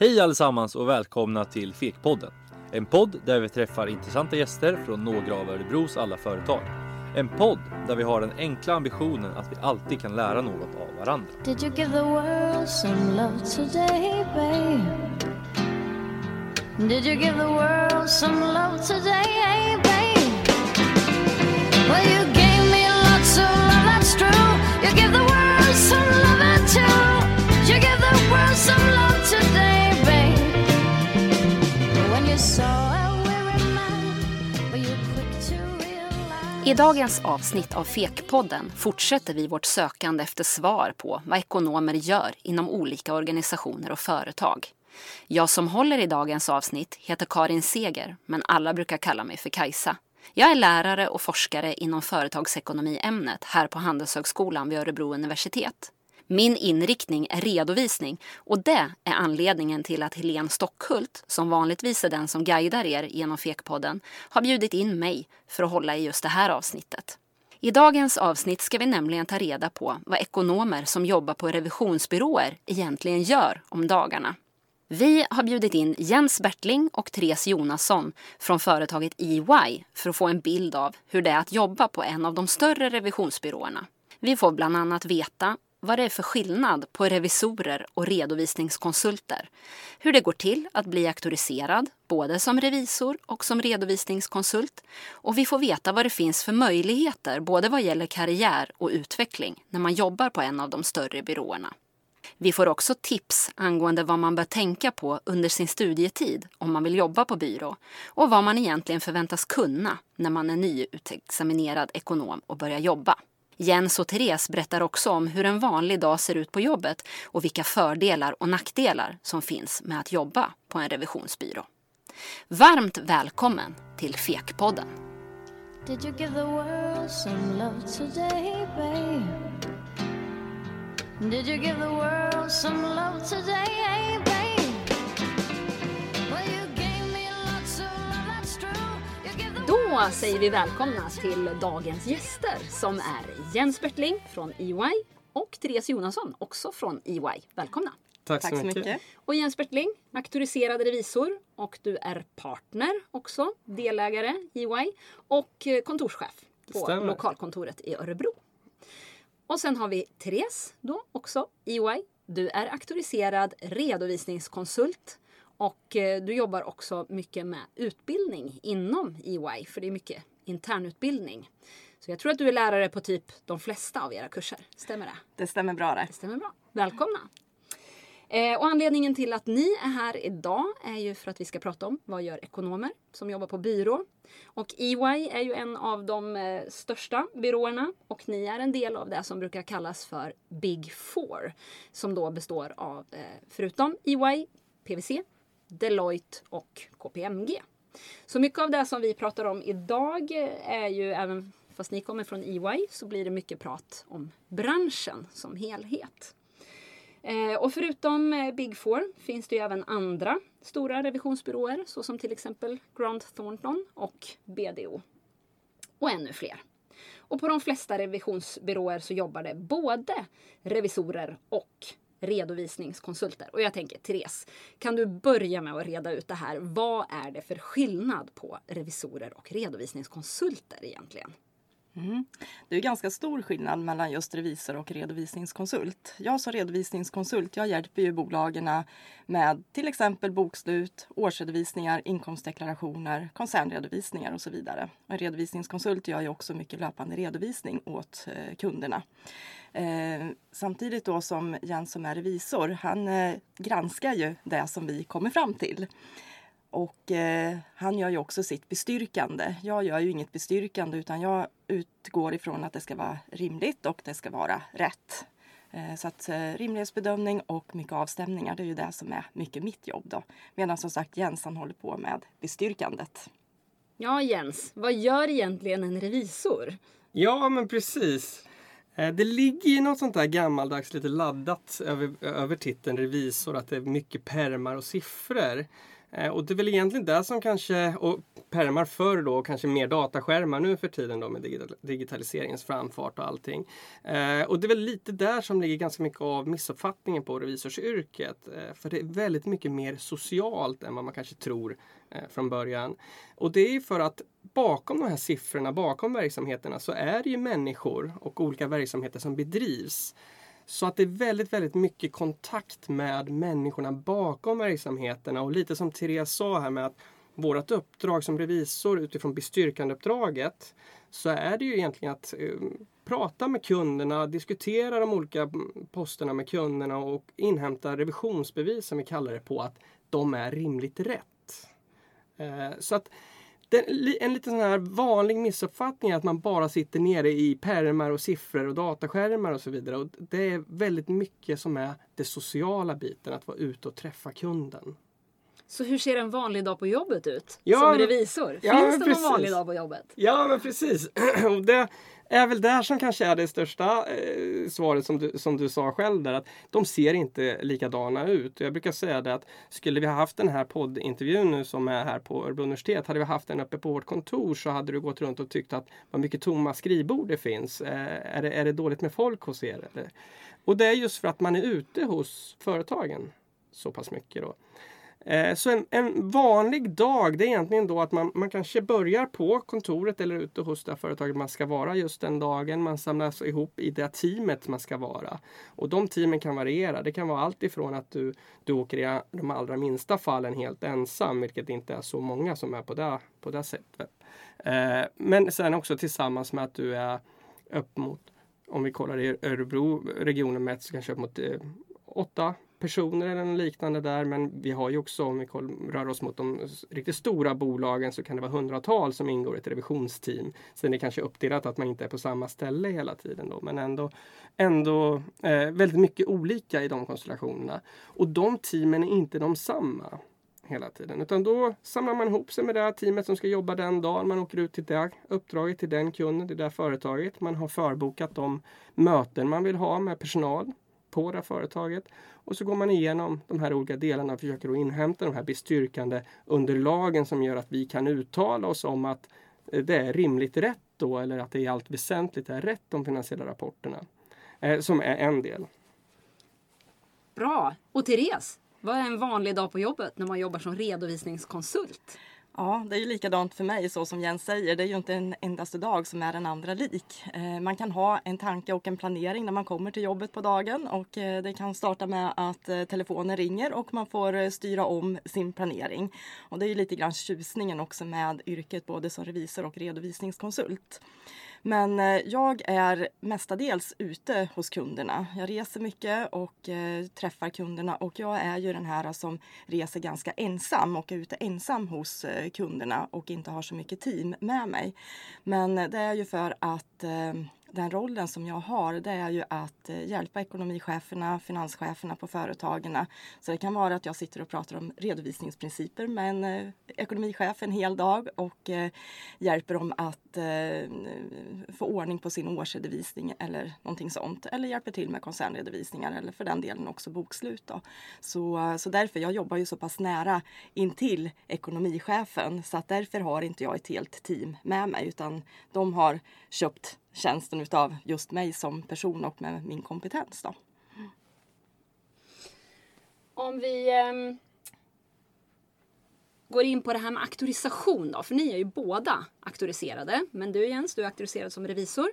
Hej allesammans och välkomna till Fekpodden. En podd där vi träffar intressanta gäster från några av Örebros alla företag. En podd där vi har den enkla ambitionen att vi alltid kan lära något av varandra. Did you give the world some love today, babe? Did you give the world some love today, babe? Well, you I dagens avsnitt av Fekpodden fortsätter vi vårt sökande efter svar på vad ekonomer gör inom olika organisationer och företag. Jag som håller i dagens avsnitt heter Karin Seger, men alla brukar kalla mig för Kajsa. Jag är lärare och forskare inom företagsekonomiämnet här på Handelshögskolan vid Örebro universitet. Min inriktning är redovisning och det är anledningen till att Helene Stockhult, som vanligtvis är den som guidar er genom Fekpodden, har bjudit in mig för att hålla i just det här avsnittet. I dagens avsnitt ska vi nämligen ta reda på vad ekonomer som jobbar på revisionsbyråer egentligen gör om dagarna. Vi har bjudit in Jens Bertling och Therese Jonasson från företaget EY för att få en bild av hur det är att jobba på en av de större revisionsbyråerna. Vi får bland annat veta vad det är för skillnad på revisorer och redovisningskonsulter. Hur det går till att bli auktoriserad, både som revisor och som redovisningskonsult. Och vi får veta vad det finns för möjligheter, både vad gäller karriär och utveckling, när man jobbar på en av de större byråerna. Vi får också tips angående vad man bör tänka på under sin studietid om man vill jobba på byrå och vad man egentligen förväntas kunna när man är nyutexaminerad ekonom och börjar jobba. Jens och Therese berättar också om hur en vanlig dag ser ut på jobbet och vilka fördelar och nackdelar som finns med att jobba på en revisionsbyrå. Varmt välkommen till Fekpodden! Did you give the world some love today, babe? Did you give the world some love today, babe? Då säger vi välkomna till dagens gäster som är Jens Bertling från EY och Therese Jonasson också från EY. Välkomna! Tack, så, mycket. Och Jens Bertling, auktoriserad revisor och du är partner också, delägare EY och kontorschef på Stämmer. lokalkontoret i Örebro. Och sen har vi Therese då också, EY. Du är auktoriserad redovisningskonsult och eh, du jobbar också mycket med utbildning inom EY för det är mycket internutbildning. Så jag tror att du är lärare på typ de flesta av era kurser. Stämmer det? Det stämmer bra det. Det stämmer bra. Välkomna! Eh, och anledningen till att ni är här idag är ju för att vi ska prata om vad gör ekonomer som jobbar på byrå. Och EY är ju en av de eh, största byråerna och ni är en del av det som brukar kallas för Big Four. Som då består av, eh, förutom EY, PWC, Deloitte och KPMG. Så mycket av det som vi pratar om idag är ju även fast ni kommer från EY så blir det mycket prat om branschen som helhet. Eh, och förutom eh, Big Four finns det ju även andra stora revisionsbyråer såsom till exempel Grant Thornton och BDO. Och ännu fler. Och på de flesta revisionsbyråer så jobbar det både revisorer och redovisningskonsulter. Och jag tänker Therese, kan du börja med att reda ut det här. Vad är det för skillnad på revisorer och redovisningskonsulter egentligen? Mm. Det är ganska stor skillnad mellan just revisor och redovisningskonsult. Jag som redovisningskonsult jag hjälper ju bolagen med till exempel bokslut, årsredovisningar, inkomstdeklarationer, koncernredovisningar och så vidare. En redovisningskonsult gör ju också mycket löpande redovisning åt eh, kunderna. Eh, samtidigt då som Jens som är revisor, han eh, granskar ju det som vi kommer fram till. Och eh, han gör ju också sitt bestyrkande. Jag gör ju inget bestyrkande utan jag utgår ifrån att det ska vara rimligt och det ska vara rätt. Eh, så att eh, rimlighetsbedömning och mycket avstämningar, det är ju det som är mycket mitt jobb då. Medan som sagt Jens han håller på med bestyrkandet. Ja Jens, vad gör egentligen en revisor? Ja, men precis. Eh, Det ligger ju något sånt där gammaldags lite laddat över, över titeln revisor, att det är mycket permar och siffror. Eh, och det är väl egentligen det som kanske, och pärmar förr då, och kanske mer dataskärmar nu för tiden då med digitaliseringens framfart och allting. Eh, och det är väl lite där som ligger ganska mycket av missuppfattningen på revisorsyrket. Eh, för det är väldigt mycket mer socialt än vad man kanske tror från början. Och det är ju för att bakom de här siffrorna, bakom verksamheterna så är det ju människor och olika verksamheter som bedrivs. Så att det är väldigt, väldigt mycket kontakt med människorna bakom verksamheterna och lite som Therese sa här med att vårt uppdrag som revisor utifrån bestyrkandeuppdraget så är det ju egentligen att eh, prata med kunderna, diskutera de olika mm, posterna med kunderna och inhämta revisionsbevis som vi kallar det på att de är rimligt rätt. Eh, så att det, en lite sån här vanlig missuppfattning är att man bara sitter nere i pärmar och siffror och dataskärmar och så vidare. Och det är väldigt mycket som är det sociala biten, att vara ute och träffa kunden. Så hur ser en vanlig dag på jobbet ut? Ja, som revisor? ja, Finns det någon precis. vanlig dag på jobbet? Ja, men precis. Det är väl där som kanske är det största eh, svaret som du, som du sa själv där. Att de ser inte likadana ut. Jag brukar säga det att skulle vi ha haft den här poddintervjun nu som är här på Örebro universitet. Hade vi haft den uppe på vårt kontor så hade du gått runt och tyckt att vad mycket tomma skrivbord det finns. Eh, är, det, är det dåligt med folk hos er? Eller? Och det är just för att man är ute hos företagen så pass mycket då. Eh, Så en, en vanlig dag det är egentligen då att man, man kanske börjar på kontoret eller ute hos det företaget man ska vara just den dagen. Man samlas ihop i det teamet man ska vara. Och de teamen kan variera. Det kan vara allt ifrån att du, du åker i de allra minsta fallen helt ensam, vilket inte är så många som är på det, på det sättet. Eh, Men sen också tillsammans med att du är upp mot, om vi kollar i Örebro-regionen mätt, så kanske upp mot eh, åtta personer eller liknande där. Men vi har ju också, om vi rör oss mot de riktigt stora bolagen, så kan det vara hundratals som ingår i ett revisionsteam. Sen är det kanske uppdelat att man inte är på samma ställe hela tiden då, men ändå, ändå eh, väldigt mycket olika i de konstellationerna. Och de teamen är inte de samma hela tiden. Utan då samlar man ihop sig med det här teamet som ska jobba den dagen. Man åker ut till det uppdraget, till den kunden, till det företaget. Man har förbokat de möten man vill ha med personal på det här företaget. Och så går man igenom de här olika delarna och försöker då inhämta de här bestyrkande underlagen som gör att vi kan uttala oss om att eh, det är rimligt rätt då eller att det i allt väsentligt är rätt de finansiella rapporterna. Eh, som är en del. Bra! Och Therese, vad är en vanlig dag på jobbet när man jobbar som redovisningskonsult? Ja, det är ju likadant för mig så som Jens säger. Det är ju inte en endaste dag som är den andra lik. Eh, man kan ha en tanke och en planering när man kommer till jobbet på dagen och eh, det kan starta med att eh, telefonen ringer och man får styra om sin planering. Och det är ju lite grann tjusningen också med yrket både som revisor och redovisningskonsult. Men eh, jag är mestadels ute hos kunderna. Jag reser mycket och eh, träffar kunderna och jag är ju den här som reser ganska ensam och är ute ensam hos eh, kunderna och inte har så mycket team med mig. Men det är ju för att den rollen som jag har det är ju att eh, hjälpa ekonomicheferna, finanscheferna på företagen. Så det kan vara att jag sitter och pratar om redovisningsprinciper med en eh, ekonomichef en hel dag och eh, hjälper dem att få ordning på sin årsredovisning eller någonting sånt. Eller hjälper till med koncernredovisningar eller för den delen också bokslut. Då. Så, så därför, jag jobbar ju så pass nära intill ekonomichefen så att därför har inte jag ett helt team med mig utan de har köpt tjänsten utav just mig som person och med min kompetens. Då. Om vi eh, går in på det här med auktorisation då. För ni är ju båda auktoriserade. Men du Jens, du är auktoriserad som revisor.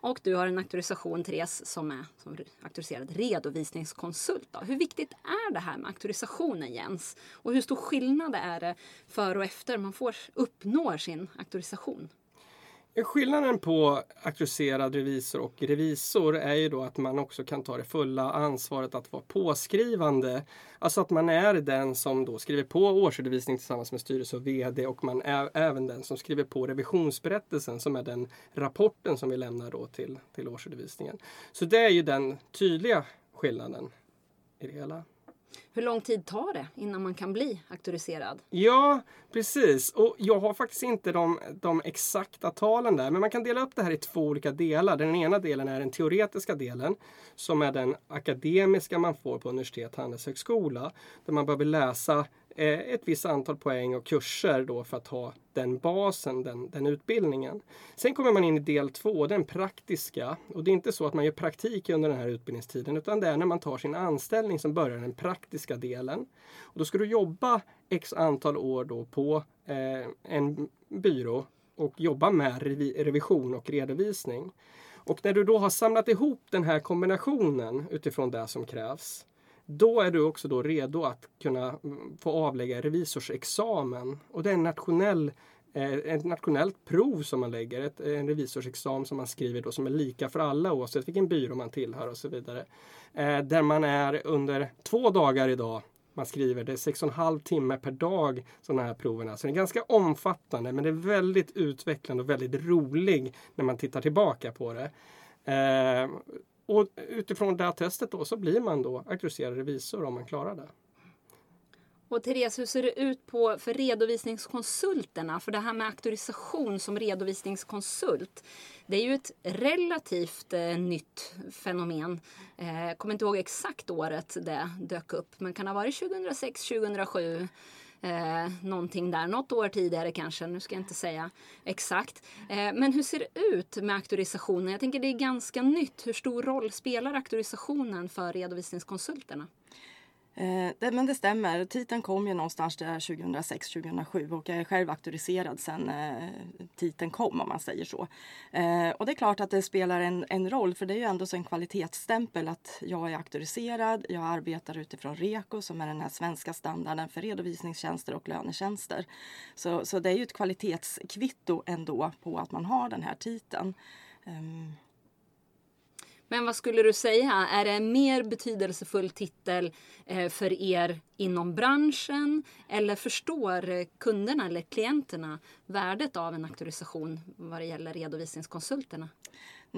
Och du har en auktorisation, Therese, som är som auktoriserad redovisningskonsult. Då. Hur viktigt är det här med auktorisationen Jens? Och hur stor skillnad är det före och efter man får, uppnår sin auktorisation? Skillnaden på auktoriserad revisor och revisor är ju då att man också kan ta det fulla ansvaret att vara påskrivande. Alltså att man är den som då skriver på årsredovisning tillsammans med styrelse och VD och man är även den som skriver på revisionsberättelsen som är den rapporten som vi lämnar då till, till årsredovisningen. Så det är ju den tydliga skillnaden i det hela. Hur lång tid tar det innan man kan bli auktoriserad? Ja, precis. Och jag har faktiskt inte de, de exakta talen där. Men man kan dela upp det här i två olika delar. Den ena delen är den teoretiska delen. Som är den akademiska man får på universitet och handelshögskola. Där man behöver läsa Eh, ett visst antal poäng och kurser då för att ha den basen, den, den utbildningen. Sen kommer man in i del två, den praktiska. Och det är inte så att man gör praktik under den här utbildningstiden utan det är när man tar sin anställning som börjar den praktiska delen. Och då ska du jobba x antal år då på eh, en byrå och jobba med revi revision och redovisning. Och när du då har samlat ihop den här kombinationen utifrån det som krävs då är du också då redo att kunna mm, få avlägga revisorsexamen. Och det är en nationell eh, ett nationellt prov som man lägger, ett, eh, en revisorsexamen som man skriver då som är lika för alla oavsett vilken byrå man tillhör och så vidare. Eh, där man är under två dagar idag man skriver. Det är 6,5 timme per dag sådana här proverna. Så det är ganska omfattande men det är väldigt utvecklande och väldigt rolig när man tittar tillbaka på det. Eh, och utifrån det här testet då så blir man då auktoriserad revisor om man klarar det. Och Therese, hur ser det ut på, för redovisningskonsulterna? För det här med auktorisation som redovisningskonsult, det är ju ett relativt eh, nytt fenomen. Eh, kommer inte ihåg exakt året det dök upp, men kan ha varit 2006, 2007. Eh, någonting där, något år tidigare kanske, nu ska jag inte säga exakt. Eh, men hur ser det ut med auktorisationen? Jag tänker det är ganska nytt. Hur stor roll spelar auktorisationen för redovisningskonsulterna? Eh, det, men det stämmer. Titeln kom ju någonstans där 2006-2007 och jag är själv auktoriserad sen eh, titeln kom om man säger så. Eh, och det är klart att det spelar en, en roll för det är ju ändå så en kvalitetsstämpel att jag är auktoriserad. Jag arbetar utifrån REKO som är den här svenska standarden för redovisningstjänster och lönetjänster. Så, så det är ju ett kvalitetskvitto ändå på att man har den här titeln. Um, men vad skulle du säga, är det en mer betydelsefull titel eh, för er inom branschen? Eller förstår eh, kunderna eller klienterna värdet av en auktorisation vad det gäller redovisningskonsulterna?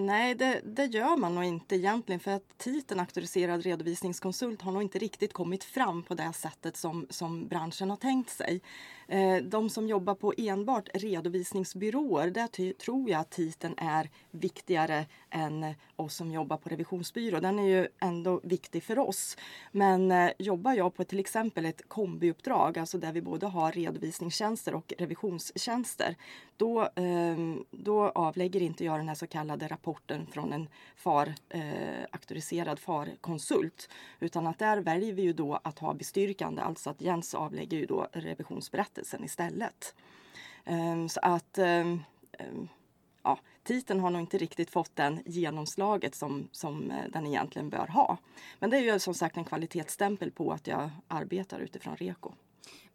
Nej, det, det, gör man nog inte egentligen för att titeln auktoriserad redovisningskonsult har nog inte riktigt kommit fram på det sättet som, som branschen har tänkt sig. Eh, de som jobbar på enbart redovisningsbyråer, där tror jag att titeln är viktigare än oss som jobbar på revisionsbyrå. Den är ju ändå viktig för oss. Men eh, jobbar jag på till exempel ett kombiuppdrag, alltså där vi både har redovisningstjänster och revisionstjänster, då, ehm, då avlägger inte jag den här så kallade rapporten från en FAR, eh, auktoriserad FAR-konsult. Utan att där väljer vi ju då att ha bestyrkande, alltså att Jens avlägger ju då revisionsberättelsen istället. Um, så att um, ja, titeln har nog inte riktigt fått den genomslaget som, som eh, den egentligen bör ha. Men det är ju som sagt en kvalitetsstämpel på att jag arbetar utifrån REKO.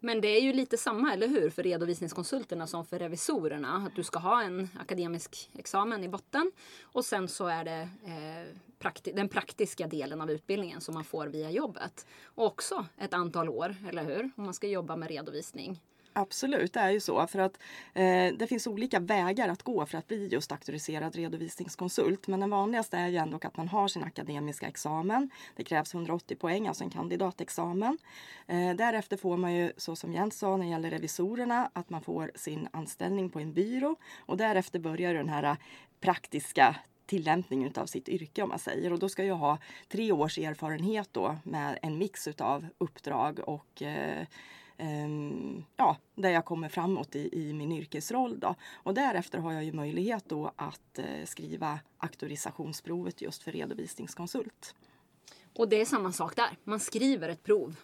Men det är ju lite samma, eller hur, för redovisningskonsulterna som för revisorerna. Att du ska ha en akademisk examen i botten och sen så är det eh, prakti den praktiska delen av utbildningen som man får via jobbet. Och också ett antal år, eller hur? Om man ska jobba med redovisning. Absolut, det är ju så. För att eh, det finns olika vägar att gå för att bli just auktoriserad redovisningskonsult. Men den vanligaste är ju ändå att man har sin akademiska examen. Det krävs 180 poäng, alltså en kandidatexamen. Eh, därefter får man ju, så som Jens sa när det gäller revisorerna, att man får sin anställning på en byrå. Och därefter börjar den här eh, praktiska tillämpning av sitt yrke om man säger. Och då ska jag ha tre års erfarenhet då med en mix utav uppdrag och eh, ja, där jag kommer framåt i, i, min yrkesroll. Då. Och därefter har jag ju möjlighet då att eh, skriva auktorisationsprovet just för redovisningskonsult. Och det är samma sak där, man skriver ett prov,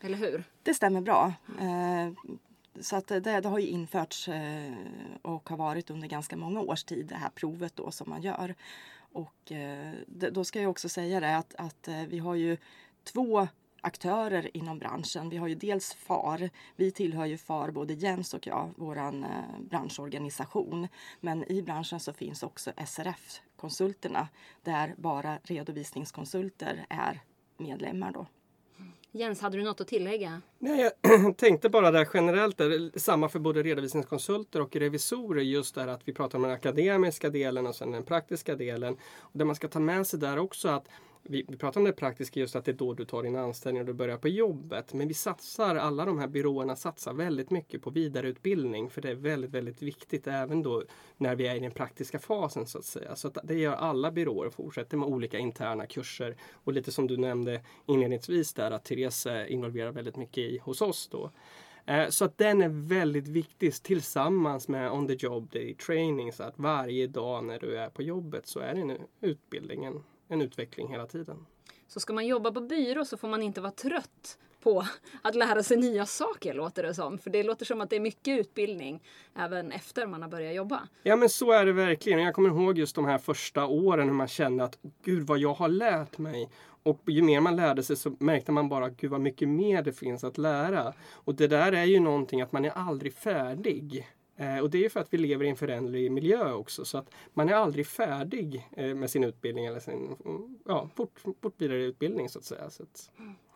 eller hur? Det stämmer bra. Eh, så att det, det, har ju införts eh, och har varit under ganska många års tid det här provet då som man gör. Och eh, då ska jag också säga det att, att vi har ju två aktörer inom branschen. Vi har ju dels FAR. Vi tillhör ju FAR, både Jens och jag, vår eh, branschorganisation. Men i branschen så finns också SRF-konsulterna där bara redovisningskonsulter är medlemmar. Då. Jens, hade du något att tillägga? Nej, jag tänkte bara där generellt, där, samma för både redovisningskonsulter och revisorer, just där att vi pratar om den akademiska delen och sen den praktiska delen. Och det man ska ta med sig där också att vi, vi pratar om det praktiska just att det är då du tar din anställning och du börjar på jobbet. Men vi satsar, alla de här byråerna satsar väldigt mycket på vidareutbildning för det är väldigt, väldigt viktigt även då när vi är i den praktiska fasen så att säga. Så att det gör alla byråer och fortsätter med olika interna kurser. Och lite som du nämnde inledningsvis där att Therese eh, är involverad väldigt mycket i hos oss då. Eh, så att den är väldigt viktig tillsammans med on the job day training. Så att varje dag när du är på jobbet så är det utbildningen en, utveckling hela tiden. Så ska man jobba på byrå så får man inte vara trött på att lära sig nya saker låter det som. För det låter som att det är mycket utbildning även efter man har börjat jobba. Ja men så är det verkligen. Jag kommer ihåg just de här första åren hur man kände att gud vad jag har lärt mig. Och ju mer man lärde sig så märkte man bara gud vad mycket mer det finns att lära. Och det där är ju någonting att man är aldrig färdig. Eh, och det är ju för att vi lever i en föränderlig miljö också. Så att man är aldrig färdig eh, med sin utbildning eller sin ja, fort, fortbildade utbildning så att säga. Så att,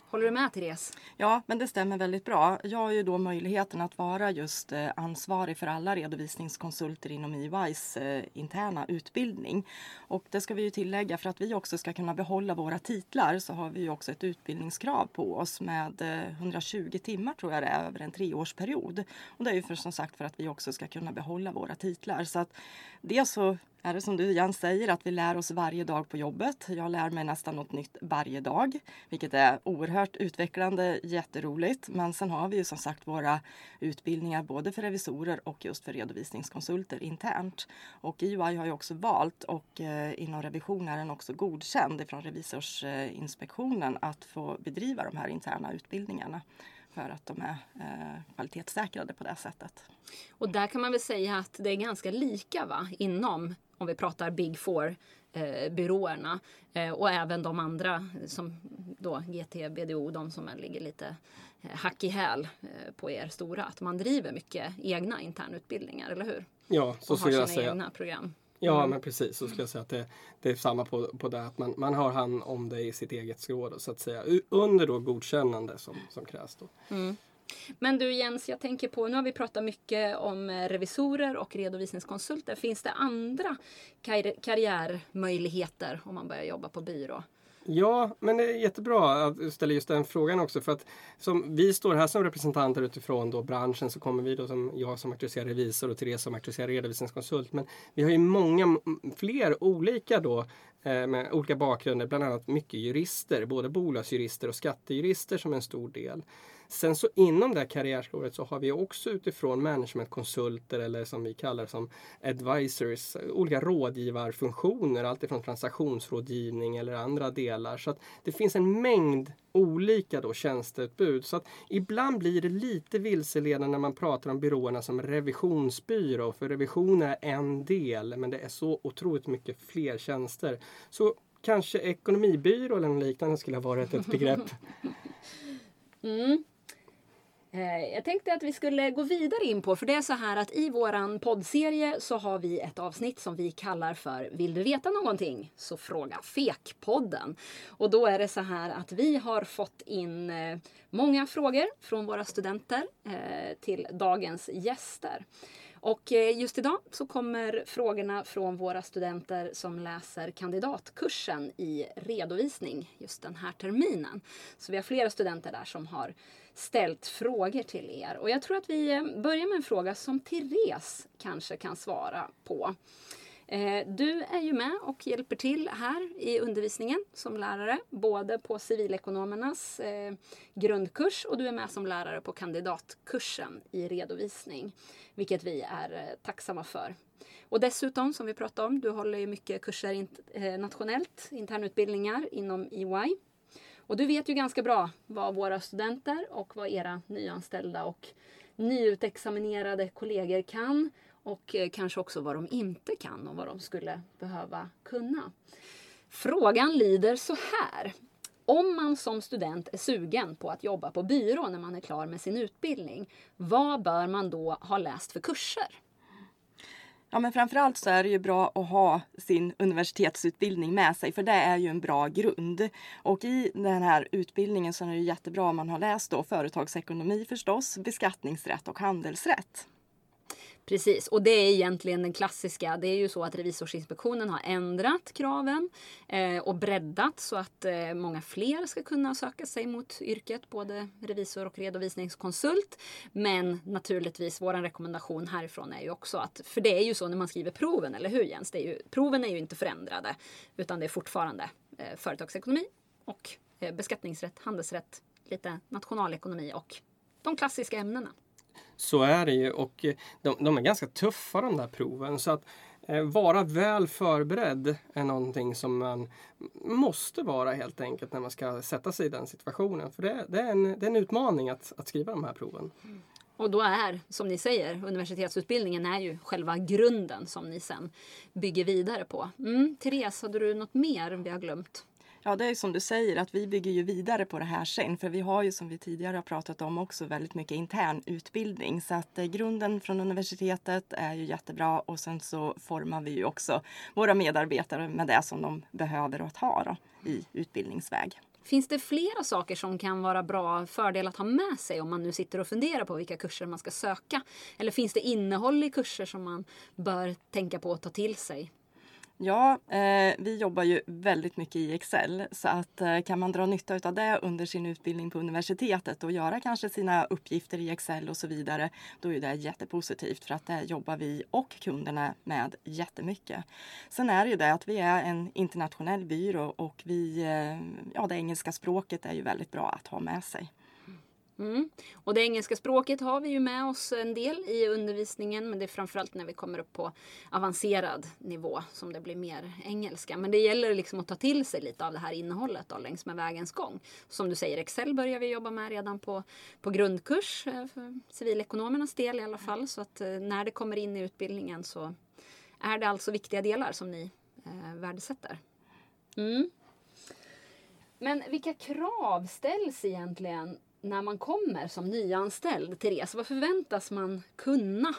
Håller du med Therese? Ja, men det stämmer väldigt bra. Jag har ju då möjligheten att vara just eh, ansvarig för alla redovisningskonsulter inom EYs eh, interna utbildning. Och det ska vi ju tillägga för att vi också ska kunna behålla våra titlar så har vi ju också ett utbildningskrav på oss med eh, 120 timmar tror jag det är över en treårsperiod. Och det är ju för, som sagt för att vi också ska kunna behålla våra titlar. Så att dels så är det som du Jan säger att vi lär oss varje dag på jobbet. Jag lär mig nästan något nytt varje dag, vilket är oerhört utvecklande, jätteroligt. Men sen har vi ju som sagt våra utbildningar både för revisorer och just för redovisningskonsulter internt. Och EY har ju också valt och eh, inom revision är den också godkänd ifrån Revisorsinspektionen att få bedriva de här interna utbildningarna för att de är eh, kvalitetssäkrade på det sättet. Och där kan man väl säga att det är ganska lika va? inom, om vi pratar Big Four eh, byråerna eh, och även de andra som då GT, BDO, de som ligger lite eh, hack i häl eh, på er stora. Att man driver mycket egna internutbildningar, eller hur? ja, så och har skulle jag sina säga. egna program. Ja, men precis. Så skulle jag säga att det, det är samma på, på det. Att man, man har hand om det i sitt eget skrå då, så att säga. Under då godkännande som, som krävs då. Men du Jens, jag tänker på, nu har vi pratat mycket om eh, revisorer och redovisningskonsulter. Finns det andra karri- karriärmöjligheter om man börjar jobba på byrå? Ja, men det är jättebra att du ställer just den frågan också. För att som vi står här som representanter utifrån då branschen så kommer vi då som jag som auktoriserad revisor och Therese som auktoriserad redovisningskonsult. Men vi har ju många fler olika då eh, med olika bakgrunder, bland annat mycket jurister, både bolagsjurister och skattejurister som en stor del. Sen så inom det här karriärspåret så har vi också utifrån managementkonsulter eller som vi kallar som advisors, olika rådgivarfunktioner, alltifrån transaktionsrådgivning eller andra delar. Så att det finns en mängd olika då tjänsteutbud. Så att ibland blir det lite vilseledande när man pratar om byråerna som revisionsbyrå. För revision är en del men det är så otroligt mycket fler tjänster. Så kanske ekonomibyrå eller något liknande skulle ha varit ett begrepp. Mm. Eh, jag tänkte att vi skulle gå vidare in på, för det är så här att i våran poddserie så har vi ett avsnitt som vi kallar för Vill du veta någonting? Så fråga Fekpodden. Och då är det så här att vi har fått in eh, många frågor från våra studenter eh, till dagens gäster. Och eh, just idag så kommer frågorna från våra studenter som läser kandidatkursen i redovisning just den här terminen. Så vi har flera studenter där som har ställt frågor till er. Och jag tror att vi eh, börjar med en fråga som Therese kanske kan svara på. Eh, du är ju med och hjälper till här i undervisningen som lärare, både på civilekonomernas eh, grundkurs och du är med som lärare på kandidatkursen i redovisning, vilket vi är eh, tacksamma för. Och dessutom, som vi pratade om, du håller ju mycket kurser nationellt, internutbildningar inom EY. Och du vet ju ganska bra vad våra studenter och vad era nyanställda och nyutexaminerade kollegor kan och eh, kanske också vad de inte kan och vad de skulle behöva kunna. Frågan lyder så här. Om man som student är sugen på att jobba på byrå när man är klar med sin utbildning, vad bör man då ha läst för kurser? Ja, men framförallt så är det ju bra att ha sin universitetsutbildning med sig för det är ju en bra grund. Och i den här utbildningen så är det jättebra om man har läst då företagsekonomi förstås, beskattningsrätt och handelsrätt. Precis, och det är egentligen den klassiska. Det är ju så att Revisorsinspektionen har ändrat kraven eh, och breddat så att eh, många fler ska kunna söka sig mot yrket, både revisor och redovisningskonsult. Men naturligtvis, vår rekommendation härifrån är ju också att, för det är ju så när man skriver proven, eller hur Jens? Det är ju, proven är ju inte förändrade, utan det är fortfarande eh, företagsekonomi och eh, beskattningsrätt, handelsrätt, lite nationalekonomi och de klassiska ämnena. Så är det ju och eh, de, de är ganska tuffa de där proven. Så att eh, vara väl förberedd är någonting som man måste vara helt enkelt när man ska sätta sig i den situationen. För det, det, är, en, det är en utmaning att, att skriva de här proven. Mm. Och då är, som ni säger, universitetsutbildningen är ju själva grunden som ni sen bygger vidare på. Mm, Therese, hade du något mer vi har glömt? Ja, det är som du säger att vi bygger ju vidare på det här sen. För vi har ju som vi tidigare har pratat om också väldigt mycket intern utbildning. Så att eh, grunden från universitetet är ju jättebra och sen så formar vi ju också våra medarbetare med det som de behöver att ha då, i utbildningsväg. Finns det flera saker som kan vara bra fördel att ha med sig om man nu sitter och funderar på vilka kurser man ska söka? Eller finns det innehåll i kurser som man bör tänka på att ta till sig? Ja, eh, vi jobbar ju väldigt mycket i Excel så att eh, kan man dra nytta av det under sin utbildning på universitetet och göra kanske sina uppgifter i Excel och så vidare, då är det jättepositivt för att det jobbar vi och kunderna med jättemycket. Sen är det ju det att vi är en internationell byrå och vi, eh, ja, det engelska språket är ju väldigt bra att ha med sig. Mm. Och det engelska språket har vi ju med oss en del i undervisningen men det är framförallt när vi kommer upp på avancerad nivå som det blir mer engelska. Men det gäller liksom att ta till sig lite av det här innehållet då, längs med vägens gång. Som du säger, Excel börjar vi jobba med redan på, på grundkurs eh, för civilekonomernas del i alla fall. Så att eh, när det kommer in i utbildningen så är det alltså viktiga delar som ni eh, värdesätter. Mm. Men vilka krav ställs egentligen när man kommer som nyanställd, Therese? Vad förväntas man kunna?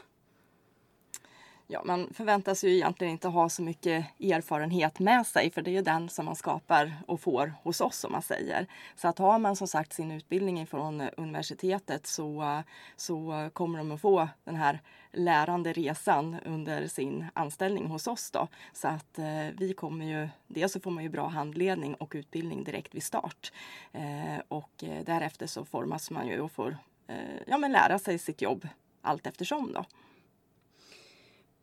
Ja, man förväntas ju egentligen inte ha så mycket erfarenhet med sig för det är ju den som man skapar och får hos oss om man säger. Så att har man som sagt sin utbildning från eh, universitetet så, så kommer de att få den här lärande resan under sin anställning hos oss då. Så att eh, vi kommer ju, dels så får man ju bra handledning och utbildning direkt vid start. Eh, och eh, därefter så formas man ju och får eh, ja, men lära sig sitt jobb allt eftersom då.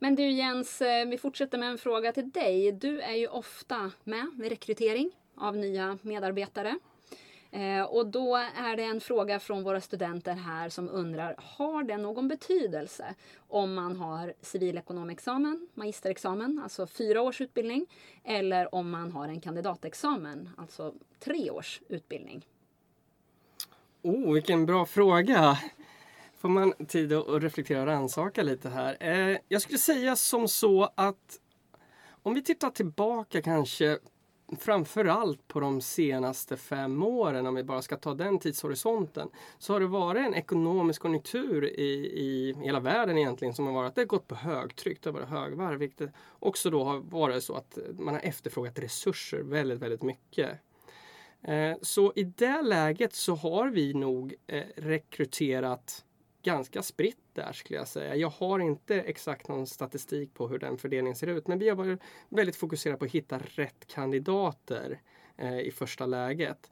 Men du Jens, eh, vi fortsätter med en fråga till dig. Du är ju ofta med vid rekrytering av nya medarbetare. Eh, och då är det en fråga från våra studenter här som undrar, har det någon betydelse om man har civilekonomexamen, magisterexamen, alltså fyra års utbildning, eller om man har en kandidatexamen, alltså tre års utbildning? Oh, vilken bra fråga! Får man tid att reflektera och rannsaka lite här. Eh, jag skulle säga som så att om vi tittar tillbaka kanske framförallt på de senaste fem åren, om vi bara ska ta den tidshorisonten, så har det varit en ekonomisk konjunktur i, i hela världen egentligen som har varit, det har gått på högtryck, det har varit högvarv, vilket också då har varit så att man har efterfrågat resurser väldigt, väldigt mycket. Eh, så i det läget så har vi nog eh, rekryterat ganska spritt där skulle jag säga. Jag har inte exakt någon statistik på hur den fördelningen ser ut men vi har varit väldigt fokuserade på att hitta rätt kandidater eh, i första läget.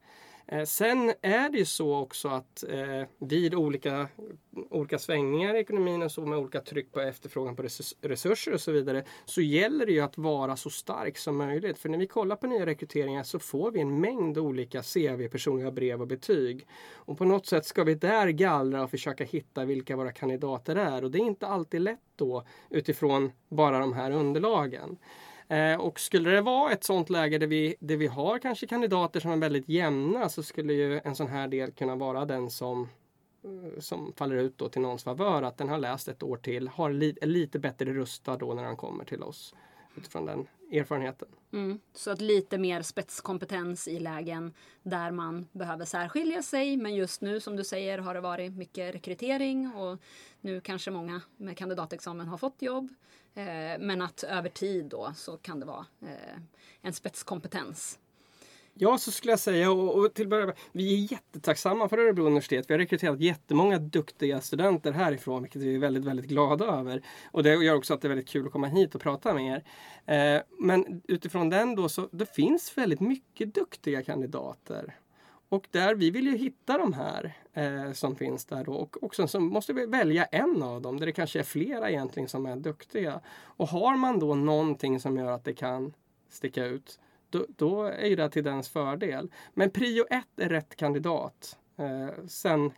Eh, sen är det ju så också att eh, vid olika, olika svängningar i ekonomin och så med olika tryck på efterfrågan på resurser och så vidare så gäller det ju att vara så stark som möjligt. För när vi kollar på nya rekryteringar så får vi en mängd olika CV, personliga brev och betyg. Och på något sätt ska vi där gallra och försöka hitta vilka våra kandidater är och det är inte alltid lätt då utifrån bara de här underlagen. Eh, och skulle det vara ett sånt läge där vi, där vi har kanske kandidater som är väldigt jämna så skulle ju en sån här del kunna vara den som eh, som faller ut då till någons favör, att den har läst ett år till, har li, är lite bättre rustad då när han kommer till oss utifrån den erfarenheten. Mm. Så att lite mer spetskompetens i lägen där man behöver särskilja sig. Men just nu som du säger har det varit mycket rekrytering och nu kanske många med kandidatexamen har fått jobb. Eh, men att över tid då så kan det vara eh, en spetskompetens. Ja, så skulle jag säga. Och, och till början, vi är jättetacksamma för Örebro universitet. Vi har rekryterat jättemånga duktiga studenter härifrån, vilket vi är väldigt, väldigt glada över. Och det gör också att det är väldigt kul att komma hit och prata med er. Eh, men utifrån den då, så det finns väldigt mycket duktiga kandidater. Och där vi vill ju hitta de här eh, som finns där då. Och också så måste vi välja en av dem där det kanske är flera egentligen som är duktiga. Och har man då någonting som gör att det kan sticka ut då, då är ju det till dens fördel. Men prio ett är rätt kandidat. Eh, sen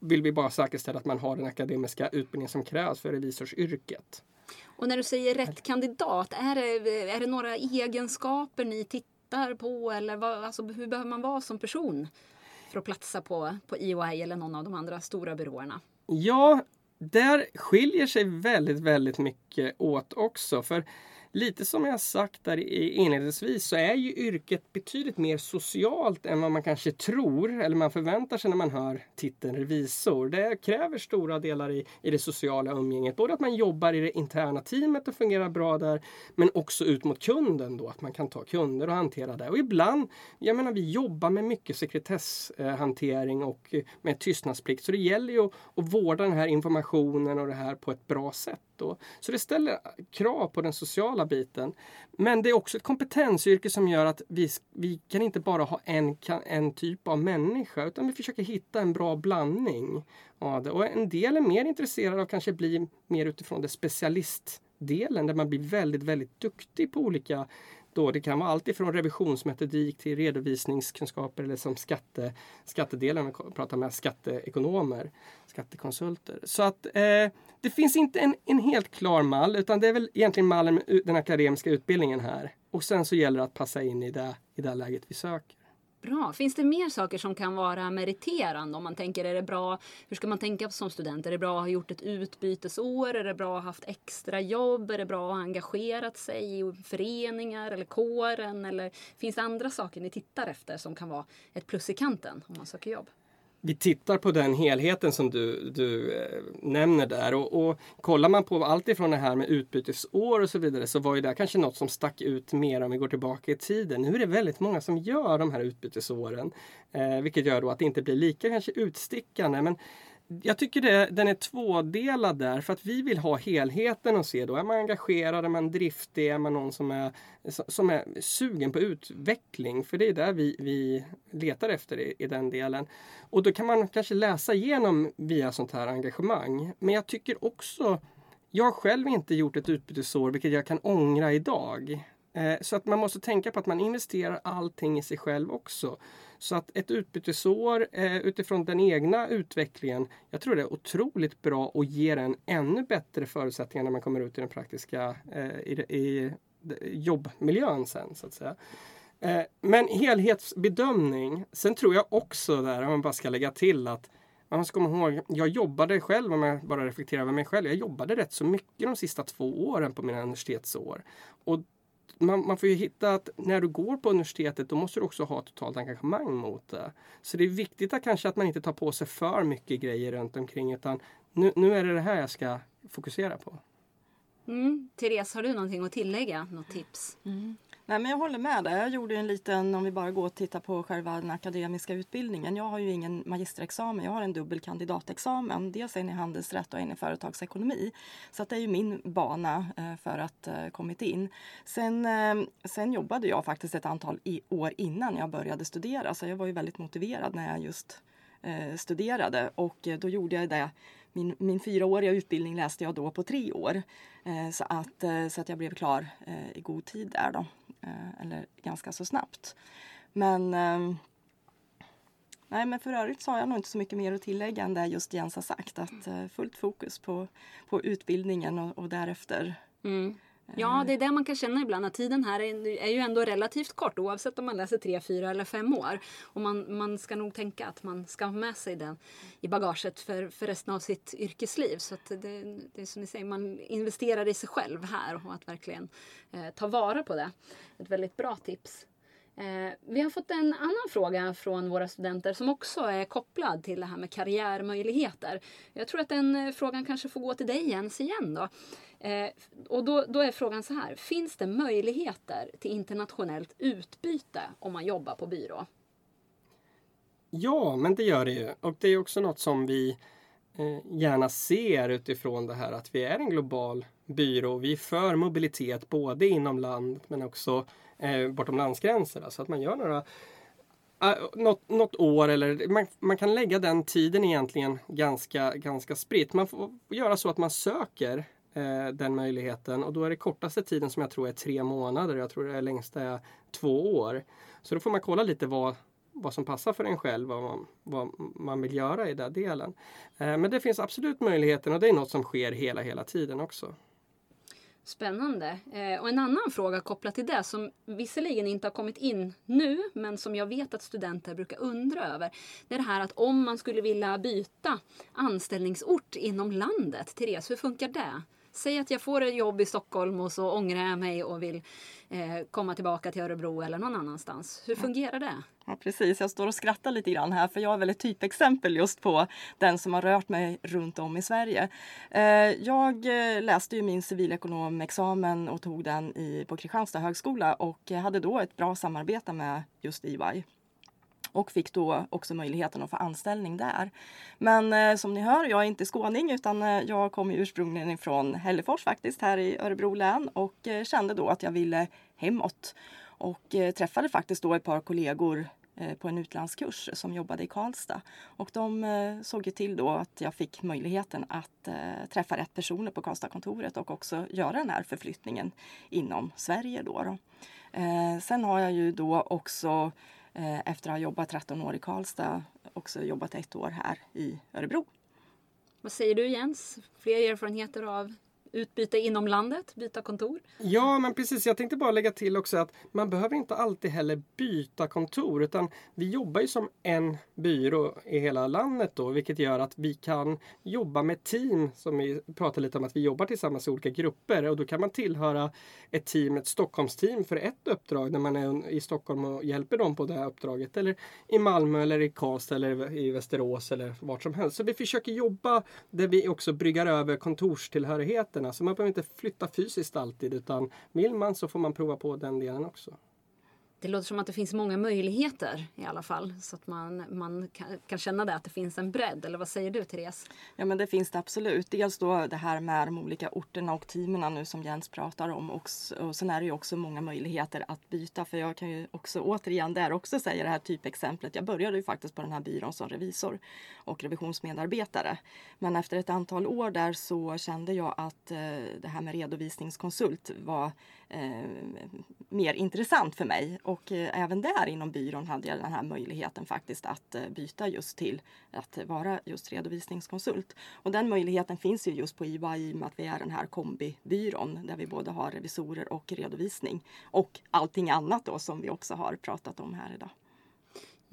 vill vi bara säkerställa att man har den akademiska utbildning som krävs för revisorsyrket. Och när du säger rätt kandidat, är det, är det några egenskaper ni tittar på eller vad, alltså, hur behöver man vara som person för att platsa på, på EY eller någon av de andra stora byråerna? Ja, där skiljer sig väldigt, väldigt mycket åt också. För lite som jag sagt där inledningsvis så är ju yrket betydligt mer socialt än vad man kanske tror eller man förväntar sig när man hör titeln revisor. Det kräver stora delar i, i det sociala umgänget. Både att man jobbar i det interna teamet och fungerar bra där men också ut mot kunden då, att man kan ta kunder och hantera det. Och ibland, jag menar vi jobbar med mycket sekretesshantering och eh, med tystnadsplikt så det gäller ju att, att vårda den här informationen och det här på ett bra sätt. Då. Så det ställer krav på den sociala biten. Men det är också ett kompetensyrke som gör att vi, vi kan inte bara ha en, en typ av människa utan vi försöker hitta en bra blandning av det. Och en del är mer intresserade av kanske bli mer utifrån det specialistdelen där man blir väldigt, väldigt duktig på olika då det kan vara allt ifrån revisionsmetodik till redovisningskunskaper eller som skatte, skattedelen, man med skatteekonomer, skattekonsulter. Så att eh, det finns inte en, en helt klar mall utan det är väl egentligen mallen med den akademiska utbildningen här. Och sen så gäller det att passa in i det, i det läget vi söker. Bra. Finns det mer saker som kan vara meriterande? Om man tänker, är det bra, hur ska man tänka som student? Är det bra att ha gjort ett utbytesår? Är det bra att ha haft extra jobb? Är det bra att ha engagerat sig i föreningar eller kåren? Eller finns det andra saker ni tittar efter som kan vara ett plus i kanten om man söker jobb? Vi tittar på den helheten som du, du eh, nämner där och, och kollar man på allt ifrån det här med utbytesår och så vidare så var ju det kanske något som stack ut mer om vi går tillbaka i tiden. Nu är det väldigt många som gör de här utbytesåren. Eh, vilket gör då att det inte blir lika kanske utstickande. Men jag tycker det, den är tvådelad där för att vi vill ha helheten och se då. Är man engagerad, är man driftig, är man någon som är, som är sugen på utveckling? För det är där vi, vi letar efter i, i den delen. Och då kan man kanske läsa igenom via sånt här engagemang. Men jag tycker också jag har själv inte gjort ett utbytesår vilket jag kan ångra idag. Eh, så att man måste tänka på att man investerar allting i sig själv också. Så att ett utbytesår eh, utifrån den egna utvecklingen, jag tror det är otroligt bra och ger en ännu bättre förutsättningar när man kommer ut i den praktiska eh, i, i, jobbmiljön sen så att säga. Eh, men helhetsbedömning, sen tror jag också där, om man bara ska lägga till att man ska komma ihåg, jag jobbade själv, om jag bara reflekterar över mig själv, jag jobbade rätt så mycket de sista två åren på mina universitetsår. Och man, man får ju hitta att när du går på universitetet då måste du också ha totalt engagemang mot det. Så det är viktigt att kanske att man inte tar på sig för mycket grejer runt omkring utan nu, nu är det det här jag ska fokusera på. Mm. Therese, har du någonting att tillägga? Något tips? Mm. Nej, men jag håller med dig. Jag gjorde en liten, om vi bara går och tittar på själva den akademiska utbildningen. Jag har ju ingen magisterexamen, jag har en dubbel kandidatexamen. Dels en i handelsrätt och en i företagsekonomi. Så att det är ju min bana eh, för att eh, kommit in. Sen, eh, sen jobbade jag faktiskt ett antal år innan jag började studera. Så jag var ju väldigt motiverad när jag just studerade och då gjorde jag det min, min fyraåriga utbildning läste jag då på tre år. Eh, så, att, eh, så att jag blev klar eh, i god tid där då. Eh, eller ganska så snabbt. Men ehm, Nej men för övrigt så har jag nog inte så mycket mer att tillägga än det just Jens har sagt. Att eh, fullt fokus på, på utbildningen och, och därefter mm. Ja, det är det man kan känna ibland att tiden här är, ju ändå relativt kort oavsett om man läser tre, fyra eller fem år. Och man, man ska nog tänka att man ska ha med sig den i bagaget för, för resten av sitt yrkesliv. Så att det, det är som ni säger, man investerar i sig själv här och att verkligen eh, ta vara på det. Ett väldigt bra tips. Eh, vi har fått en annan fråga från våra studenter som också är kopplad till det här med karriärmöjligheter. Jag tror att den eh, frågan kanske får gå till dig Jens igen då. Eh, och då, då är frågan så här, finns det möjligheter till internationellt utbyte om man jobbar på byrå? Ja, men det gör det ju. Och det är också något som vi eh, gärna ser utifrån det här att vi är en global byrå. Vi är för mobilitet både inom landet men också eh, bortom landsgränser. Alltså att man gör några Uh, något, något år eller man, man kan lägga den tiden egentligen ganska, ganska spritt. Man får göra så att man söker eh, den möjligheten och då är det kortaste tiden som jag tror är tre månader. Jag tror det är längsta är två år. Så då får man kolla lite vad, vad som passar för en själv och vad man, vad man vill göra i den delen. Eh, men det finns absolut möjligheten och det är något som sker hela, hela tiden också. Spännande. Eh, och en annan fråga kopplat till det som visserligen inte har kommit in nu men som jag vet att studenter brukar undra över. Det är det här att om man skulle vilja byta anställningsort inom landet. Therese, hur funkar det? Säg att jag får ett jobb i Stockholm och så ångrar jag mig och vill eh, komma tillbaka till Örebro eller någon annanstans. Hur fungerar det? Ja, precis, jag står och skrattar lite grann här för jag är väl ett typexempel just på den som har rört mig runt om i Sverige. Eh, jag eh, läste ju min civilekonomexamen och tog den i, på Kristianstad högskola och hade då ett bra samarbete med just EY och fick då också möjligheten att få anställning där. Men eh, som ni hör, jag är inte skåning utan eh, jag kommer ursprungligen ifrån Hällefors faktiskt här i Örebro län och eh, kände då att jag ville hemåt. Och eh, träffade faktiskt då ett par kollegor eh, på en utlandskurs som jobbade i Karlstad. Och de eh, såg ju till då att jag fick möjligheten att eh, träffa rätt personer på Karlstadkontoret och också göra den här förflyttningen inom Sverige. Då, då. sen har jag ju då också Eh, efter att ha jobbat 13 år i Karlstad också jobbat ett år här i Örebro. Vad säger du Jens? Fler erfarenheter av Utbyte inom landet, byta kontor? Ja, men precis. Jag tänkte bara lägga till också att man behöver inte alltid heller byta kontor utan vi jobbar ju som en byrå i hela landet då, vilket gör att vi kan jobba med team som vi pratar lite om att vi jobbar tillsammans i olika grupper och då kan man tillhöra ett team, ett Stockholmsteam för ett uppdrag när man är i Stockholm och hjälper dem på det här uppdraget eller i Malmö eller i Karlstad eller i Västerås eller vart som helst. Så vi försöker jobba där vi också bryggar över kontorstillhörigheten. Så man behöver inte flytta fysiskt alltid utan vill man så får man prova på den delen också. Det låter som att det finns många möjligheter i alla fall. Så att man, man kan, kan känna det, att det finns en bredd. Eller vad säger du Therese? Ja men det finns det absolut. Dels då det här med de olika orterna och teamen nu som Jens pratar om. Och, och sen är det ju också många möjligheter att byta. För jag kan ju också återigen där också säga det här typexemplet. Jag började ju faktiskt på den här byrån som revisor och revisionsmedarbetare. Men efter ett antal år där så kände jag att eh, det här med redovisningskonsult var eh, mer intressant för mig. Och eh, även där inom byrån hade jag den här möjligheten faktiskt att eh, byta just till att vara just redovisningskonsult. Och den möjligheten finns ju just på IBA i och med att vi är den här kombibyrån där vi både har revisorer och redovisning. Och allting annat då som vi också har pratat om här idag.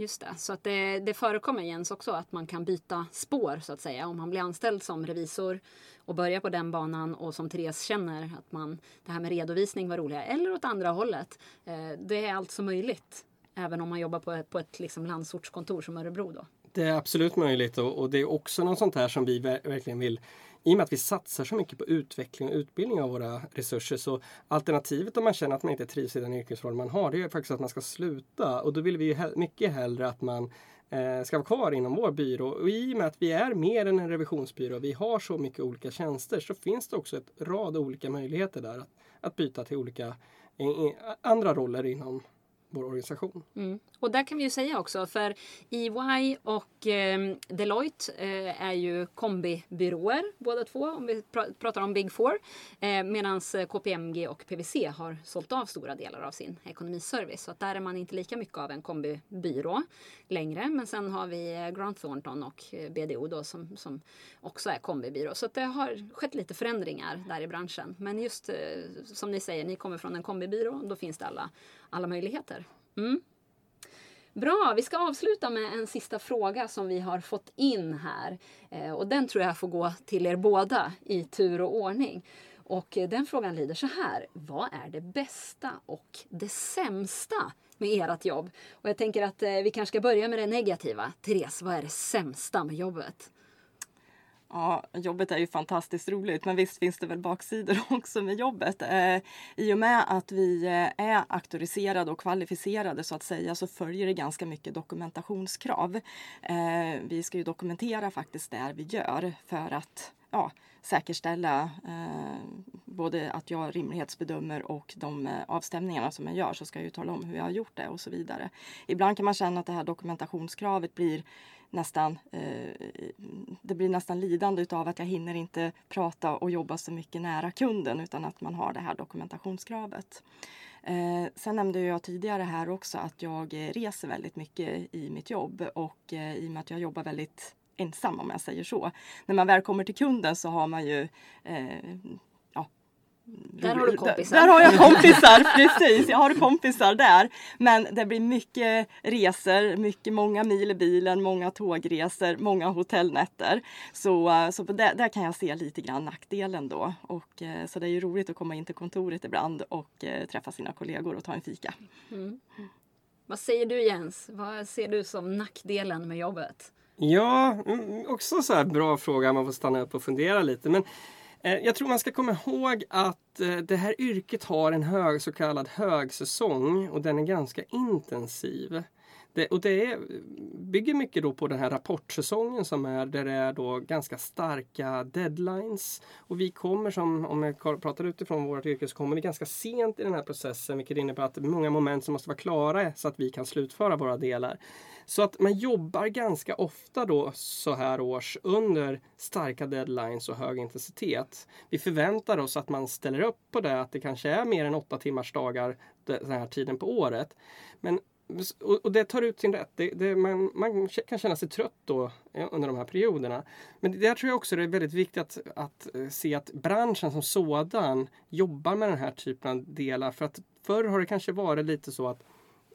Just det, så att det, det förekommer Jens också att man kan byta spår så att säga. Om man blir anställd som revisor och börjar på den banan och som Therese känner att man, det här med redovisning var roligare. Eller åt andra hållet. Eh, det är alltså möjligt. Även om man jobbar på ett, på ett liksom landsortskontor som Örebro då. Det är absolut möjligt och, och det är också något sånt här som vi verkligen vill i och med att vi satsar så mycket på utveckling och utbildning av våra resurser så alternativet om man känner att man inte trivs i den yrkesroll man har det är faktiskt att man ska sluta och då vill vi ju he mycket hellre att man eh, ska vara kvar inom vår byrå. Och i och med att vi är mer än en revisionsbyrå, vi har så mycket olika tjänster så finns det också ett rad olika möjligheter där att, att byta till olika i, i, andra roller inom vår organisation. Mm. Och där kan vi ju säga också, för EY och eh, Deloitte eh, är ju kombibyråer båda två, om vi pr pratar om Big Four. Eh, Medan KPMG och PWC har sålt av stora delar av sin ekonomiservice. Så att där är man inte lika mycket av en kombibyrå längre. Men sen har vi eh, Grant Thornton och eh, BDO då som, som också är kombibyrå. Så att det har skett lite förändringar där i branschen. Men just eh, som ni säger, ni kommer från en kombibyrå, då finns det alla, alla möjligheter. Mm. Bra, vi ska avsluta med en sista fråga som vi har fått in här. Eh, och den tror jag får gå till er båda i tur och ordning. Och eh, den frågan lyder så här. Vad är det bästa och det sämsta med ert jobb. Och jag tänker att eh, vi kanske ska börja med det negativa. Therese, vad är det sämsta med jobbet? Ja, jobbet är ju fantastiskt roligt men visst finns det väl baksidor också med jobbet. Eh, I och med att vi eh, är auktoriserade och kvalificerade så att säga så följer det ganska mycket dokumentationskrav. Eh, vi ska ju dokumentera faktiskt det vi gör för att ja, säkerställa eh, både att jag rimlighetsbedömer och de eh, avstämningarna som jag gör så ska jag ju tala om hur jag har gjort det och så vidare. Ibland kan man känna att det här dokumentationskravet blir nästan, eh, det blir nästan lidande utav att jag hinner inte prata och jobba så mycket nära kunden utan att man har det här dokumentationskravet. Eh, sen nämnde jag tidigare här också att jag eh, reser väldigt mycket i mitt jobb och eh, i och med att jag jobbar väldigt ensam om jag säger så. När man väl kommer till kunden så har man ju eh, där har du kompisar. Där, där har jag kompisar, precis. Jag har kompisar där. Men det blir mycket resor, mycket, många mil i bilen, många tågresor, många hotellnätter. Så, eh, så det, där kan jag se lite grann nackdelen då. Och, eh, så det är ju roligt att komma in till kontoret ibland och eh, träffa sina kollegor och ta en fika. Vad säger du Jens? Vad ser du som nackdelen med jobbet? Ja, mm, också så här bra fråga. Man får stanna upp och fundera lite. Men Eh, jag tror man ska komma ihåg att eh, det här yrket har en hög, så kallad högsäsong och den är ganska intensiv. Det, och det är, bygger mycket då på den här rapportsäsongen som är där det är då ganska starka deadlines. Och vi kommer som, om jag pratar utifrån vårt yrke, så kommer vi ganska sent i den här processen vilket innebär att det är många moment som måste vara klara så att vi kan slutföra våra delar. Så att man jobbar ganska ofta då så här års under starka deadlines och hög intensitet. Vi förväntar oss att man ställer upp på det, att det kanske är mer än åtta timmars dagar den här tiden på året. Men och, det tar ut sin rätt. Det, det, man, man kan känna sig trött då under de här perioderna. Men där tror jag också det är väldigt viktigt att, att eh, se att branschen som sådan jobbar med den här typen av delar. För att förr har det kanske varit lite så att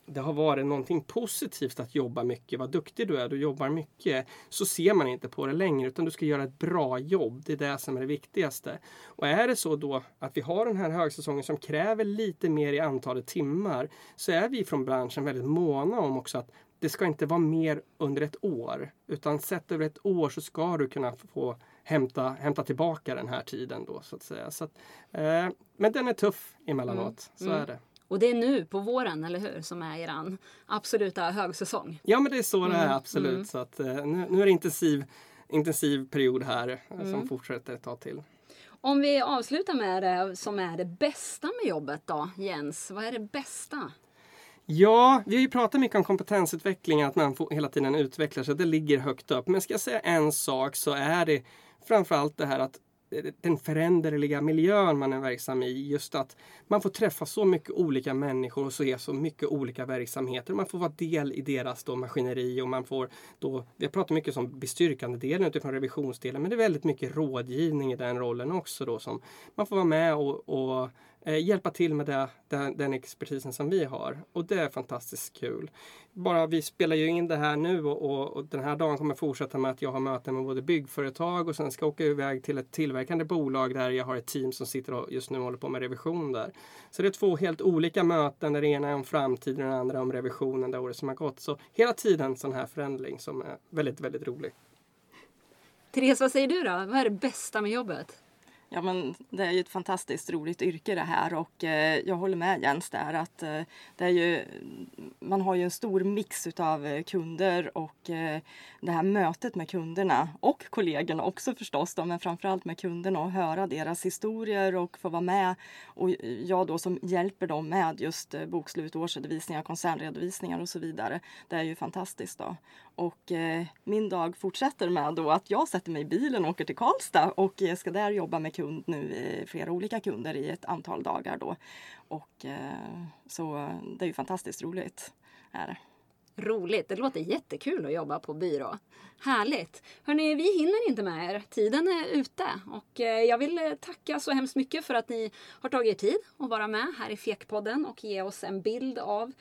det har varit någonting positivt att jobba mycket, vad duktig du är, du jobbar mycket. Så ser man inte på det längre utan du ska göra ett bra jobb. Det är det som är det viktigaste. Och är det så då att vi har den här högsäsongen som kräver lite mer i antalet timmar så är vi från branschen väldigt måna om också att det ska inte vara mer under ett år. Utan sett över ett år så ska du kunna få hämta, hämta tillbaka den här tiden då så att säga. Så att, eh, men den är tuff emellanåt, så är det. Och det är nu på våren, eller hur, som är eran absoluta högsäsong. Ja men det är så det är absolut. Så att, eh, nu, nu är det intensiv, intensiv period här eh, som fortsätter ett tag till. Om vi avslutar med det som är det bästa med jobbet då, Jens. Vad är det bästa? Ja, vi har ju pratat mycket om kompetensutveckling, att man får hela tiden utvecklar sig. Det ligger högt upp. Men ska jag säga en sak så är det framförallt det här att den föränderliga miljön man är verksam i. Just att man får träffa så mycket olika människor och se så mycket olika verksamheter. Man får vara del i deras då maskineri och man får då, vi har pratat mycket om bestyrkandedelen utifrån typ revisionsdelen men det är väldigt mycket rådgivning i den rollen också då som man får vara med och, och eh, hjälpa till med det, den, den expertisen som vi har. Och det är fantastiskt kul. Bara vi spelar ju in det här nu och, och, och den här dagen kommer fortsätta med att jag har möten med både byggföretag och sen ska jag åka iväg till ett tillverkande bolag där jag har ett team som sitter och just nu håller på med revision där. Så det är två helt olika möten där det ena är om framtiden och det andra om revisionen det året som har gått. Så hela tiden sån här förändring som är väldigt, väldigt rolig. Therese, vad säger du då? Vad är det bästa med jobbet? Ja men det är ju ett fantastiskt roligt yrke det här och eh, jag håller med Jens där att eh, det är ju, man har ju en stor mix utav eh, kunder och eh, det här mötet med kunderna och kollegorna också förstås då, men framförallt med kunderna och höra deras historier och få vara med och jag då som hjälper dem med just eh, bokslut, årsredovisningar, koncernredovisningar och så vidare. Det är ju fantastiskt då. Och eh, min dag fortsätter med då att jag sätter mig i bilen och åker till Karlstad och eh, ska där jobba med kund nu, flera olika kunder i ett antal dagar då. Och eh, så det är ju fantastiskt roligt. Är det. Roligt, det låter jättekul att jobba på byrå. Härligt! Hörni, vi hinner inte med er. Tiden är ute. Och eh, jag vill eh, tacka så hemskt mycket för att ni har tagit er tid att vara med här i Fekpodden och ge oss en bild av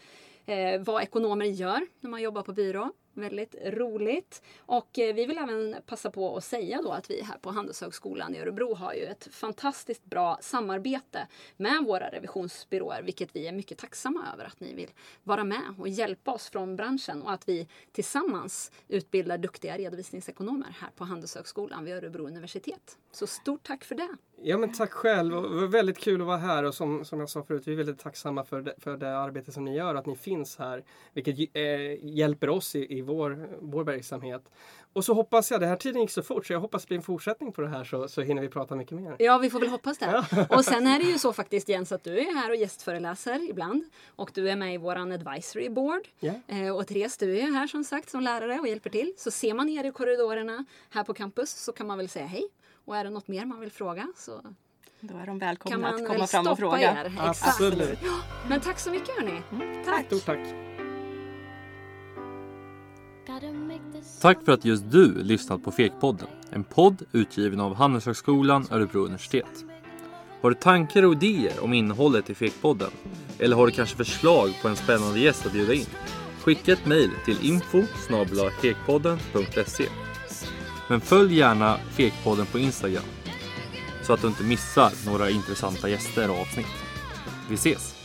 vad ekonomer gör när man jobbar på byrå. Väldigt roligt. Och eh, vi vill även passa på att säga då att vi här på Handelshögskolan i Örebro har ju ett fantastiskt bra samarbete med våra revisionsbyråer, vilket vi är mycket tacksamma över att ni vill vara med och hjälpa oss från branschen och att vi tillsammans utbildar duktiga redovisningsekonomer här på Handelshögskolan vid Örebro universitet. Så stort tack för det! Ja men tack själv. Det var väldigt kul att vara här och som, som jag sa förut, vi är väldigt tacksamma för det, för det arbete som ni gör, att ni finns här. Vilket eh, hjälper oss i, i vår, vår verksamhet. Och så hoppas jag, det här tiden gick så fort så jag hoppas det blir en fortsättning på det här så, så hinner vi prata mycket mer. Ja, vi får väl hoppas det. Och sen är det ju så faktiskt Jens att du är här och gästföreläser ibland. Och du är med i våran advisory board. Eh, och Therese, du är här som sagt som lärare och hjälper till. Så ser man er i korridorerna här på campus så kan man väl säga hej. Och är det något mer man vill fråga så Då är de kan välkomna man att komma fram och fråga. er. Absolut. Exakt. Men tack så mycket hörni. Tack. Stort tack. Tack för att just du lyssnat på Fekpodden. En podd utgiven av Handelshögskolan Örebro universitet. Har du tankar och idéer om innehållet i Fekpodden? Eller har du kanske förslag på en spännande gäst att bjuda in? Skicka ett mejl till info fekpodden.se Men följ gärna Fekpodden på Instagram så att du inte missar några intressanta gäster och avsnitt. Vi ses!